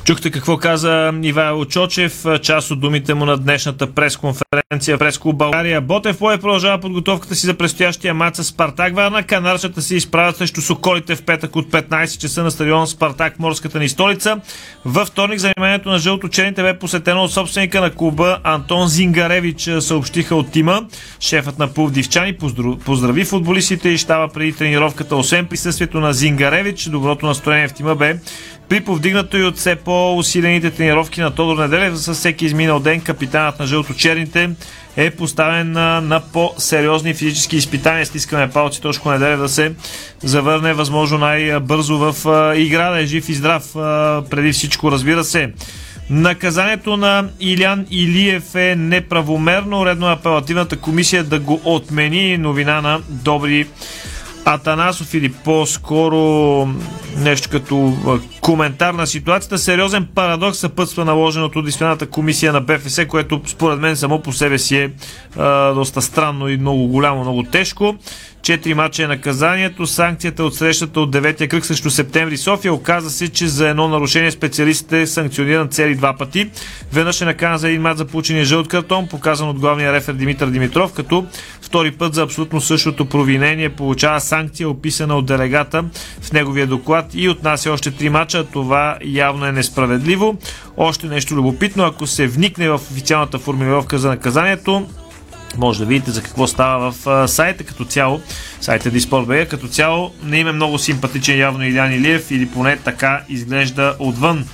Чухте какво каза Ивайло Чочев, част от думите му на днешната пресконференция през Клуб България. Ботев Лой продължава подготовката си за предстоящия матч с Спартак Варна. Канарчата се изправят срещу Соколите в петък от 15 часа на стадион Спартак, морската ни столица. Във вторник заниманието на жълто-черните бе посетено от собственика на клуба Антон Зингаревич, съобщиха от тима. Шефът на Дивчани поздрави футболистите и щаба преди тренировката. Освен присъствието на Зингаревич, доброто настроение в тима бе при повдигнато и от все по-усилените тренировки на Тодор Неделев с всеки изминал ден капитанът на жълто-черните е поставен на, на по-сериозни физически изпитания. Стискаме палци Тошко Неделев да се завърне възможно най-бързо в а, игра, да е жив и здрав а, преди всичко, разбира се. Наказанието на Илян Илиев е неправомерно. Редно е апелативната комисия да го отмени. Новина на Добри Атанасов или по-скоро нещо като коментар на ситуацията. Сериозен парадокс съпътства наложеното от дисциплината комисия на БФС, което според мен само по себе си е а, доста странно и много голямо, много тежко. Четири мача е наказанието. Санкцията от срещата от 9-я кръг срещу септември София. Оказа се, че за едно нарушение специалистите е санкциониран цели два пъти. Веднъж е наказан за един мач за получения жълт картон, показан от главния рефер Димитър Димитров, като втори път за абсолютно същото провинение получава санкция, описана от делегата в неговия доклад и отнася още три мача. Това явно е несправедливо. Още нещо любопитно, ако се вникне в официалната формулировка за наказанието, може да видите за какво става в а, сайта като цяло, сайта Диспорт като цяло не им е много симпатичен явно Илян Илиев или поне така изглежда отвън.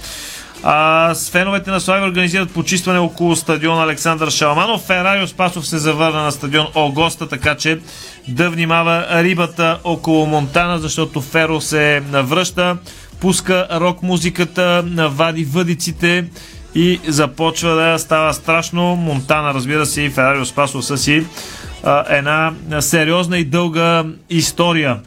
А, с феновете на Слави организират почистване около стадион Александър Шаламанов. Ферарио Спасов се завърна на стадион Огоста, така че да внимава рибата около Монтана, защото Феро се навръща, пуска рок музиката, вади въдиците и започва да става страшно. Монтана, разбира се, и Ферарио Спасов са си една сериозна и дълга история.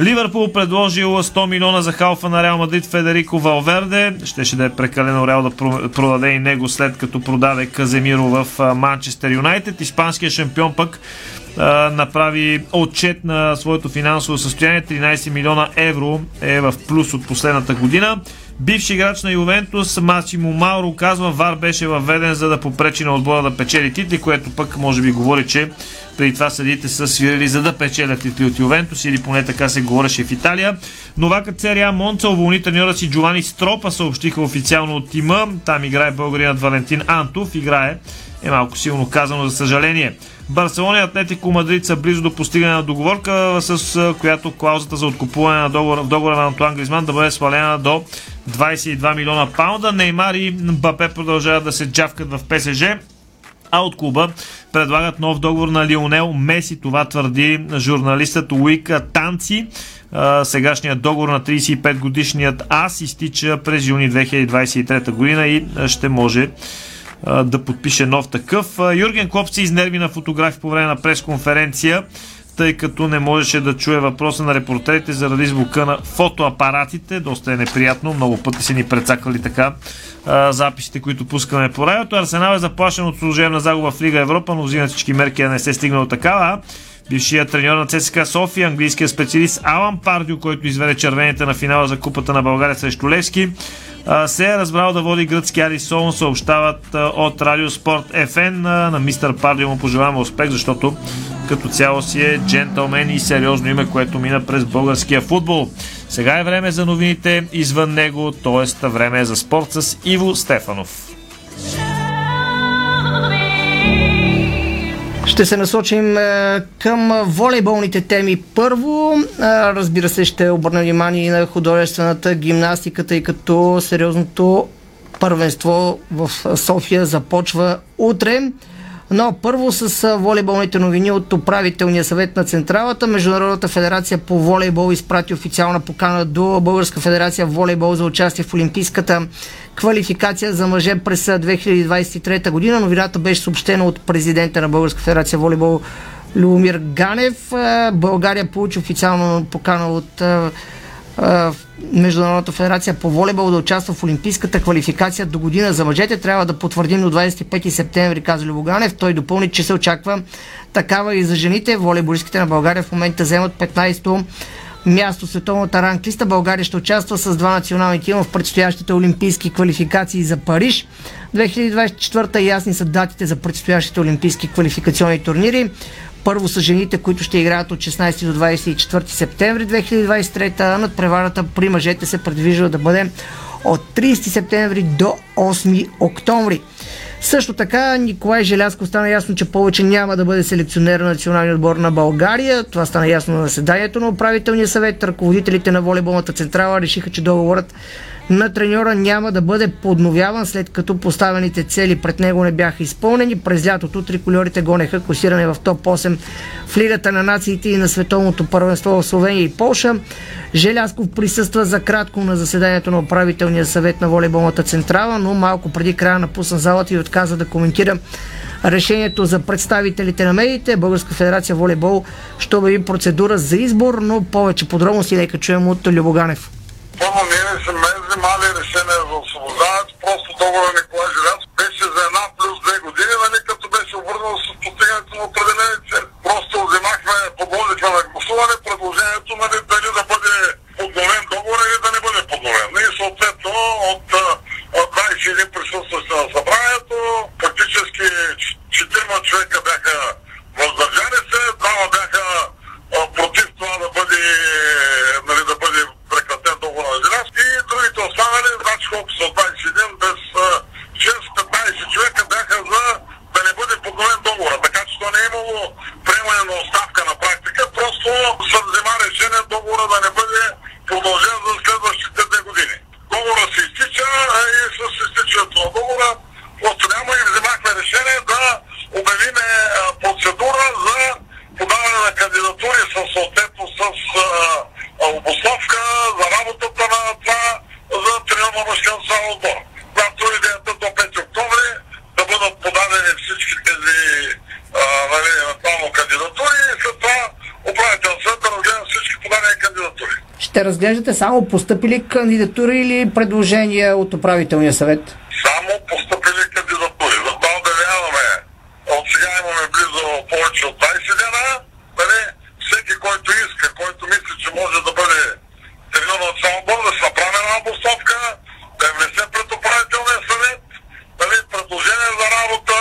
Ливърпул предложил 100 милиона за халфа на Реал Мадрид Федерико Валверде. Щеше да е прекалено Реал да продаде и него след като продаде Каземиро в Манчестър Юнайтед. Испанският шампион пък направи отчет на своето финансово състояние. 13 милиона евро е в плюс от последната година. Бивши играч на Ювентус Масимо Мауро казва, Вар беше въведен за да попречи на отбора да печели титли, което пък може би говори, че преди това съдите са свирили за да печелят титли от Ювентус или поне така се говореше в Италия. Новакът серия Монца уволни треньора си Джовани Стропа, съобщиха официално от тима. Там играе българинът Валентин Антов. Играе е малко силно казано, за съжаление. Барселона и Атлетико Мадрид са близо до постигане на договорка, с която клаузата за откупуване на договора, договора на Антуан Гризман да бъде свалена до 22 милиона паунда. Неймар и Мбапе продължават да се джавкат в ПСЖ а от клуба предлагат нов договор на Лионел Меси. Това твърди журналистът Уика Танци. Сегашният договор на 35 годишният ас изтича през юни 2023 година и ще може да подпише нов такъв. Юрген Клоп се изнерви на фотографи по време на пресконференция, тъй като не можеше да чуе въпроса на репортерите заради звука на фотоапаратите. Доста е неприятно. Много пъти са ни прецакали така записите, които пускаме по радиото. Арсенал е заплашен от служебна загуба в Лига Европа, но взимат всички мерки да не се стигна до такава. Бившият треньор на ЦСКА София, английският специалист Алан Пардио, който изведе червените на финала за Купата на България срещу Левски, се е разбрал да води гръцки Арисон, съобщават от Радио Спорт ФН. На мистер Пардио му пожелаваме успех, защото като цяло си е джентълмен и сериозно име, което мина през българския футбол. Сега е време за новините извън него, т.е. време е за спорт с Иво Стефанов. Ще се насочим е, към волейболните теми. Първо, е, разбира се, ще обърна внимание на художествената гимнастика, тъй като сериозното първенство в София започва утре. Но първо с волейболните новини от управителния съвет на Централата. Международната федерация по волейбол изпрати официална покана до Българска федерация волейбол за участие в Олимпийската квалификация за мъже през 2023 година. Новината беше съобщена от президента на Българска федерация волейбол Любомир Ганев. България получи официално покана от Международната федерация по волейбол да участва в Олимпийската квалификация до година за мъжете. Трябва да потвърдим до 25 септември, каза Любоганев. Той допълни, че се очаква такава и за жените. Волейболистките на България в момента вземат 15-то място в световната ранглиста. България ще участва с два национални тима в предстоящите олимпийски квалификации за Париж. 2024 ясни са датите за предстоящите олимпийски квалификационни турнири. Първо са жените, които ще играят от 16 до 24 септември 2023, а надпреварата при мъжете се предвижда да бъде от 30 септември до 8 октомври. Също така Николай Желязко стана ясно, че повече няма да бъде селекционер на националния отбор на България. Това стана ясно на заседанието на управителния съвет. Ръководителите на волейболната централа решиха, че договорът на треньора няма да бъде подновяван, след като поставените цели пред него не бяха изпълнени. През лятото триколорите гонеха класиране в топ 8 в Лигата на нациите и на Световното първенство в Словения и Полша. Желязков присъства за кратко на заседанието на управителния съвет на волейболната централа, но малко преди края напусна залата и отказа да коментира решението за представителите на медиите. Българска федерация волейбол ще обяви процедура за избор, но повече подробности нека чуем от Любоганев. По момент не сме вземали решение за освобождаването, просто договора Николай Жиляц беше за една плюс две години, нали, като беше обвързано с постигането на определени цели. Просто вземахме, подложихме на гласуване предложението, нали, дали да бъде подновен договор или да не бъде подновен. И съответно от а, от 21 присъстващи на събранието, практически четирима човека бяха въздържали се, двама бяха против това да бъде, нали, да бъде прекратен договор на Желяз и другите останали, значи колко са 21, без а, 6-15 човека бяха за да не бъде подновен договора. Така че то не е имало приемане на оставка на практика, просто се взема решение договора да не бъде продължен за следващите две години. Договора се изтича и с изтичането на договора просто няма и вземахме решение да обявиме процедура за подаване на кандидатури с съответно с а, а, обосновка за работата на това за треньор на мъжкия национален отбор. Която идеята до 5 октомври да бъдат подадени всички тези а, нали, евентуално кандидатури и след това управител съд да разгледа всички подадени кандидатури. Ще разглеждате само поступили кандидатури или предложения от управителния съвет? Само поступили кандидатури. Затова обявяваме. От сега имаме близо повече от 20 дена. Нали? Всеки, който иска, който мисли, че може да бъде треньор на национален отбор, да се направи една обосновка, да я внесе пред управителния съвет, нали? предложение за работа,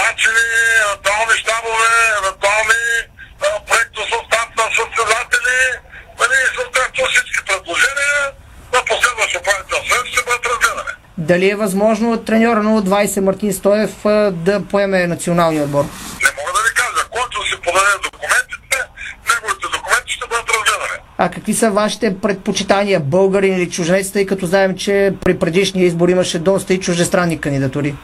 начини, евентуални щабове, евентуални а, проектосъстав на състезатели, нали? и съответно всички предложения на последващ управител съвет ще бъдат разгледани. Дали е възможно треньора на 20 Мартин Стоев да поеме националния отбор? Не мога да ви кажа. Който си подаде документите, неговите документи ще бъдат разгледани. А какви са вашите предпочитания, българин или чужденец, тъй като знаем, че при предишния избор имаше доста и чуждестранни кандидатури?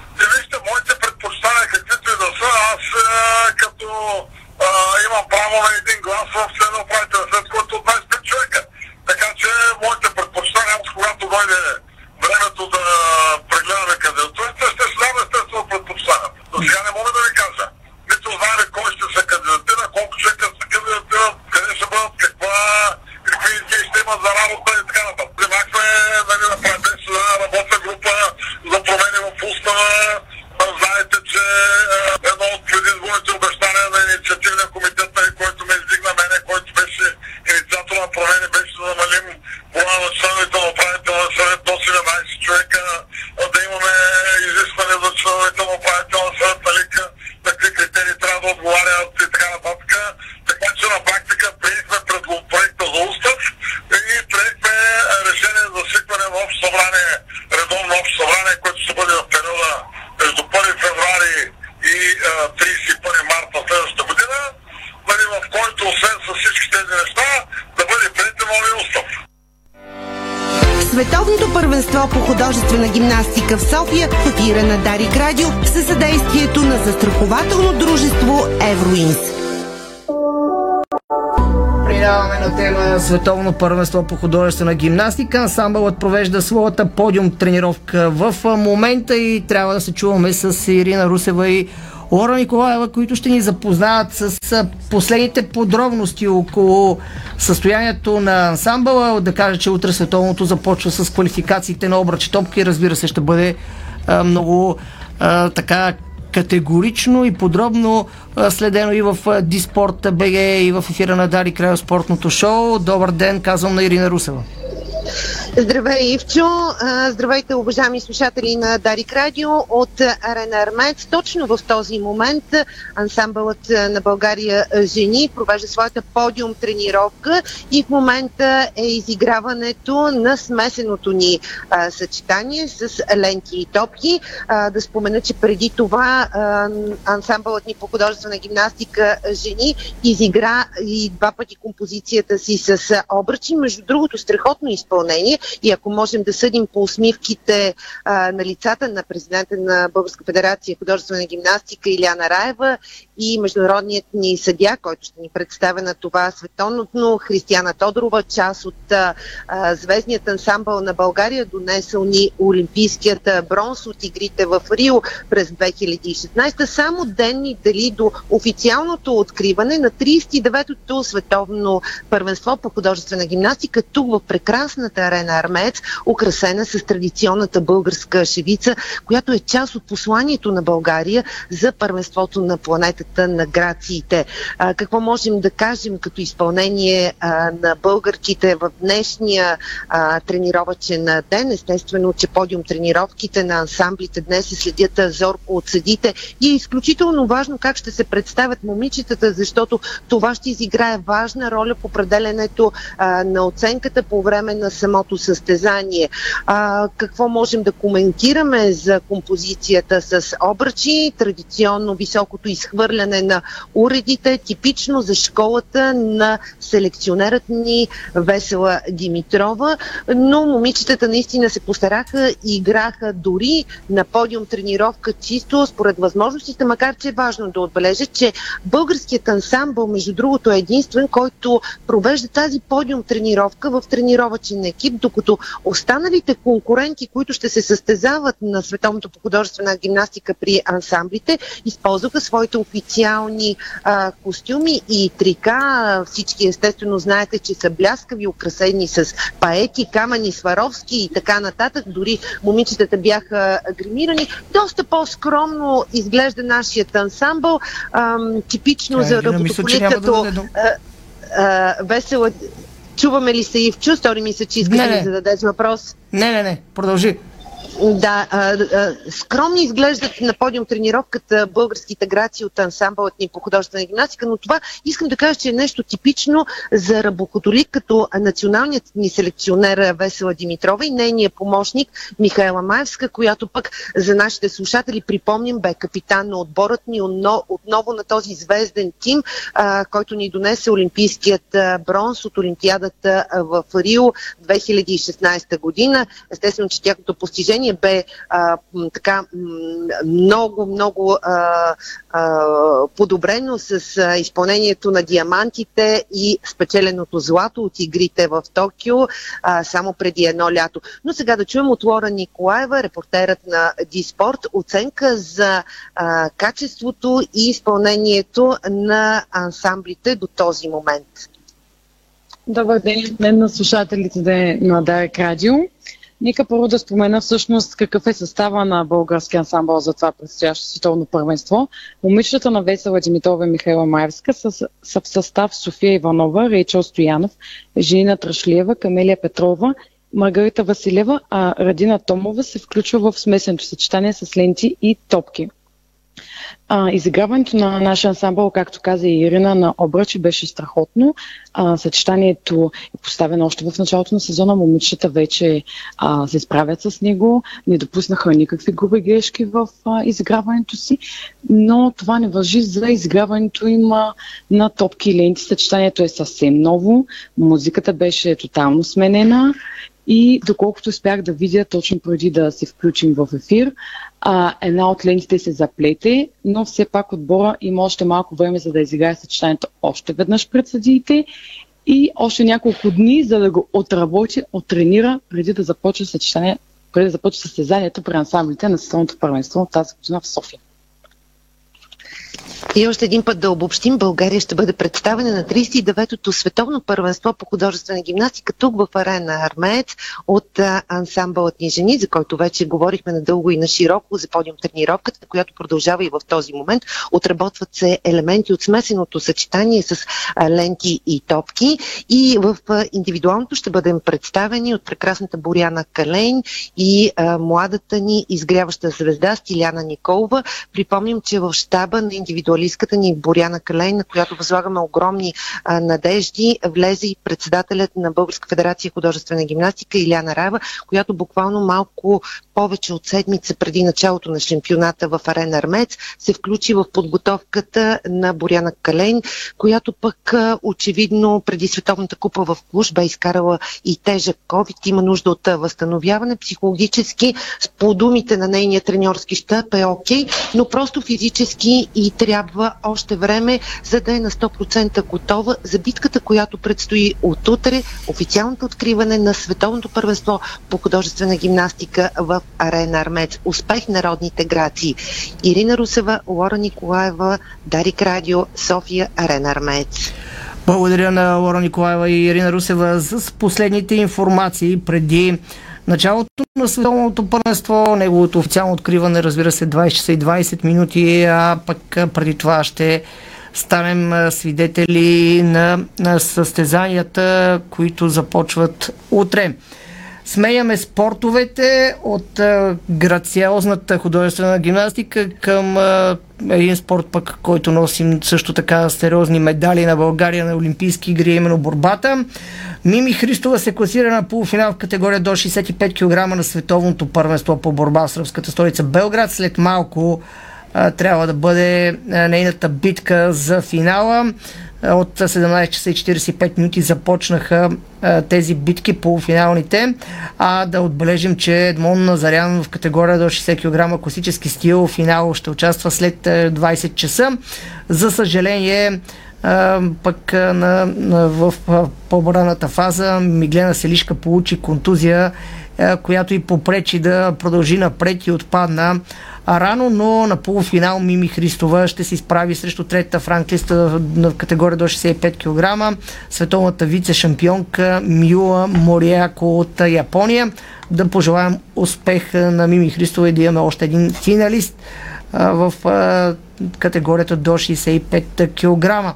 Africa Първенство по художествена гимнастика в София в ефира на Дарик Радио със съдействието на застрахователно дружество Евроинс. Преминаваме на тема Световно първенство по художествена гимнастика. Ансамбълът провежда своята подиум тренировка в момента и трябва да се чуваме с Ирина Русева и Лора Николаева, които ще ни запознаят с последните подробности около състоянието на ансамбъла. Да кажа, че утре световното започва с квалификациите на обръч топка и разбира се ще бъде а, много а, така категорично и подробно следено и в Диспорт БГ и в ефира на Дари Крайо спортното шоу. Добър ден, казвам на Ирина Русева. Здравей, Ивчо! Здравейте, уважаеми слушатели на Дарик Радио от Арена Армец. Точно в този момент ансамбълът на България Жени провежда своята подиум тренировка и в момента е изиграването на смесеното ни съчетание с ленти и топки. Да спомена, че преди това а, ансамбълът ни по художествена гимнастика Жени изигра и два пъти композицията си с обръчи. Между другото, страхотно изпълнение и ако можем да съдим по усмивките а, на лицата на президента на Българска федерация художествена гимнастика Иляна Раева и международният ни съдя, който ще ни представя на това световното, Християна Тодорова, част от а, звездният ансамбъл на България, донесъл ни Олимпийският бронз от игрите в Рио през 2016, само денни дали до официалното откриване на 39-то световно първенство по художествена гимнастика тук в прекрасната арена Армеец, украсена с традиционната българска шевица, която е част от посланието на България за първенството на планетата на грациите. А, какво можем да кажем като изпълнение а, на българките в днешния а, тренировачен ден? Естествено, че подиум тренировките на ансамблите днес се следят зорко от съдите и е изключително важно как ще се представят момичетата, защото това ще изиграе важна роля в определенето а, на оценката по време на самото състезание. А, какво можем да коментираме за композицията с обръчи, традиционно високото изхвърляне на уредите, типично за школата на селекционерът ни Весела Димитрова, но момичетата наистина се постараха и играха дори на подиум тренировка чисто според възможностите, макар че е важно да отбележа, че българският ансамбъл, между другото, е единствен, който провежда тази подиум тренировка в тренировачен екип, докато останалите конкуренти, които ще се състезават на Световното по художествена гимнастика при ансамблите, използваха своите официални а, костюми и трика. Всички естествено знаете, че са бляскави, украсени с паети, камъни, сваровски и така нататък. Дори момичетата бяха гримирани. Доста по-скромно изглежда нашият ансамбъл. Ам, типично Край, за Ирина, мисля, че работополит няма да а, а, весела... Чуваме ли се Ивчо? Стори ми се, че искаш да зададеш въпрос. Не, не, не, продължи. Да, а, а, скромни изглеждат на подиум тренировката българските граци от ансамбълът ни по художествена гимнастика, но това искам да кажа, че е нещо типично за работолик, като националният ни селекционер Весела Димитрова и нейният помощник Михаела Маевска, която пък за нашите слушатели припомним бе капитан на отборът ни отно- отново на този звезден тим, а, който ни донесе олимпийският бронз от Олимпиадата в Рио 2016 година. Естествено, че тяхното постижение бе а, така много, много а, а, подобрено с а, изпълнението на диамантите и спечеленото злато от игрите в Токио а, само преди едно лято. Но сега да чуем от Лора Николаева, репортерът на Диспорт, оценка за а, качеството и изпълнението на ансамблите до този момент. Добър ден, ден на слушателите на Дарек Радио. Нека първо да спомена всъщност какъв е състава на българския ансамбъл за това предстоящо световно първенство. Момичетата на Весела Димитрова и Михайла Маевска са, са в състав София Иванова, Рейчел Стоянов, Женина Трашлиева, Камелия Петрова, Маргарита Василева, а Радина Томова се включва в смесеното съчетание с ленти и топки. А, изиграването на нашия ансамбъл, както каза и Ирина, на обръчи беше страхотно. А, съчетанието е поставено още в началото на сезона. Момичета вече а, се справят с него, не допуснаха никакви груби грешки в а, изиграването си, но това не въжи за изиграването им а, на топки и ленти. Съчетанието е съвсем ново, музиката беше тотално сменена и доколкото успях да видя точно преди да се включим в ефир, а, една от лентите се заплете, но все пак отбора има още малко време за да изиграе съчетанието още веднъж пред съдиите и още няколко дни, за да го отработи, оттренира преди да започне съчетание, преди да започне състезанието при ансамблите на Световното първенство тази година в София. И още един път да обобщим, България ще бъде представена на 39-то световно първенство по художествена гимнастика тук в арена Армеец от ансамбълът ни жени, за който вече говорихме надълго и на широко за подиум тренировката, която продължава и в този момент. Отработват се елементи от смесеното съчетание с ленти и топки и в индивидуалното ще бъдем представени от прекрасната Боряна Калейн и а, младата ни изгряваща звезда Стиляна Николова. Припомним, че в щаба на индивидуалистката ни Боряна Калей, на която възлагаме огромни а, надежди, влезе и председателят на Българска федерация художествена гимнастика Иляна Рава, която буквално малко повече от седмица преди началото на шампионата в Арена Армец се включи в подготовката на Боряна Калейн, която пък очевидно преди Световната купа в Клуш бе изкарала и тежък COVID, има нужда от възстановяване психологически. По думите на нейния треньорски щаб е окей, но просто физически и трябва още време, за да е на 100% готова за битката, която предстои от утре, официалното откриване на Световното първенство по художествена гимнастика в Арена Армец. Успех народните грации. Ирина Русева, Лора Николаева, Дарик Радио, София, Арена Армец. Благодаря на Лора Николаева и Ирина Русева за последните информации преди началото на световното първенство, неговото официално откриване, разбира се, 20 часа и 20 минути, а пък преди това ще станем свидетели на, на състезанията, които започват утре. Сменяме спортовете от а, грациозната художествена гимнастика към а, един спорт пък, който носим също така сериозни медали на България на Олимпийски игри, именно борбата. Мими Христова се класира на полуфинал в категория до 65 кг на световното първенство по борба в сръбската столица Белград. След малко а, трябва да бъде а, нейната битка за финала. От 17 часа и 45 минути започнаха тези битки полуфиналните. А да отбележим, че Едмон Назарян в категория до 60 кг класически стил финал ще участва след 20 часа. За съжаление, пък на, на, в по-браната фаза Миглена Селишка получи контузия, която и попречи да продължи напред и отпадна рано, но на полуфинал Мими Христова ще се изправи срещу третата в ранглиста в категория до 65 кг. Световната вице-шампионка Мюла Мориако от Япония. Да пожелаем успех на Мими Христова и да имаме още един финалист в категорията до 65 кг.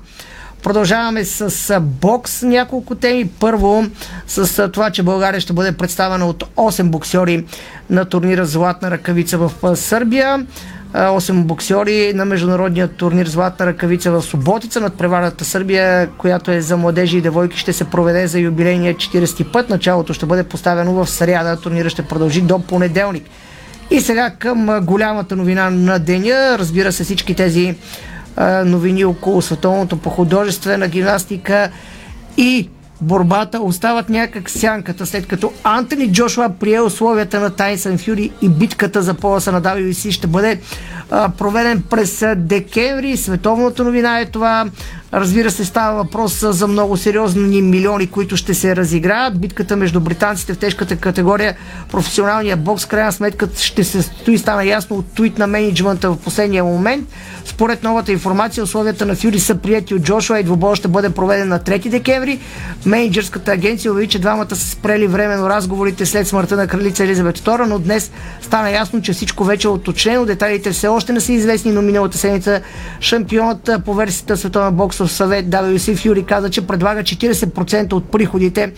Продължаваме с бокс няколко теми. Първо с това, че България ще бъде представена от 8 боксери на турнира Златна ръкавица в Сърбия. 8 боксери на международния турнир Златна ръкавица в Суботица над преварата Сърбия, която е за младежи и девойки, ще се проведе за юбилейния 40 път. Началото ще бъде поставено в сряда. Турнира ще продължи до понеделник. И сега към голямата новина на деня. Разбира се, всички тези новини около световното по художествена гимнастика и борбата остават някак сянката, след като Антони Джошуа прие условията на Тайсън Фюри и битката за полоса на WC ще бъде а, проведен през декември. Световната новина е това. Разбира се, става въпрос за много сериозни милиони, които ще се разиграят. Битката между британците в тежката категория професионалния бокс, крайна сметка ще се стои, стана ясно от твит на менеджмента в последния момент. Според новата информация, условията на Фюри са прияти от Джошуа и двобой ще бъде проведен на 3 декември. Менеджерската агенция обяви, че двамата са спрели временно разговорите след смъртта на кралица Елизабет II, но днес стана ясно, че всичко вече е уточнено. Детайлите все още не са известни, но миналата седмица шампионът по версията Световна боксов съвет WC Фюри каза, че предлага 40% от приходите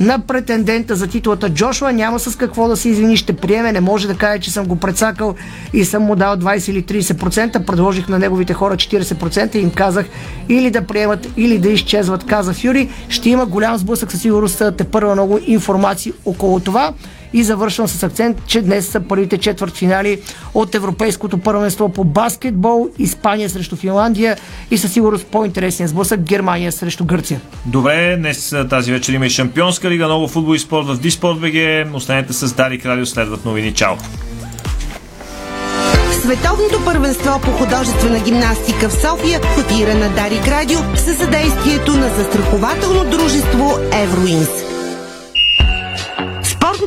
на претендента за титлата Джошуа. Няма с какво да се извини, ще приеме. Не може да каже, че съм го прецакал и съм му дал 20 или 30%. Предложих на неговите хора 40% и им казах или да приемат, или да изчезват, каза Фюри. Ще има голям сблъсък със сигурност. Те първа много информации около това. И завършвам с акцент, че днес са първите четвърт финали от Европейското първенство по баскетбол. Испания срещу Финландия и със сигурност по-интересен сблъсък Германия срещу Гърция. Добре, днес тази вечер има и Шампионска лига, много футбол и спорт в Диспорт БГ. Останете с Дарик Радио, следват новини. Чао! Световното първенство по художествена гимнастика в София в ефира на Дарик Радио със съдействието на застрахователно дружество Евроинс.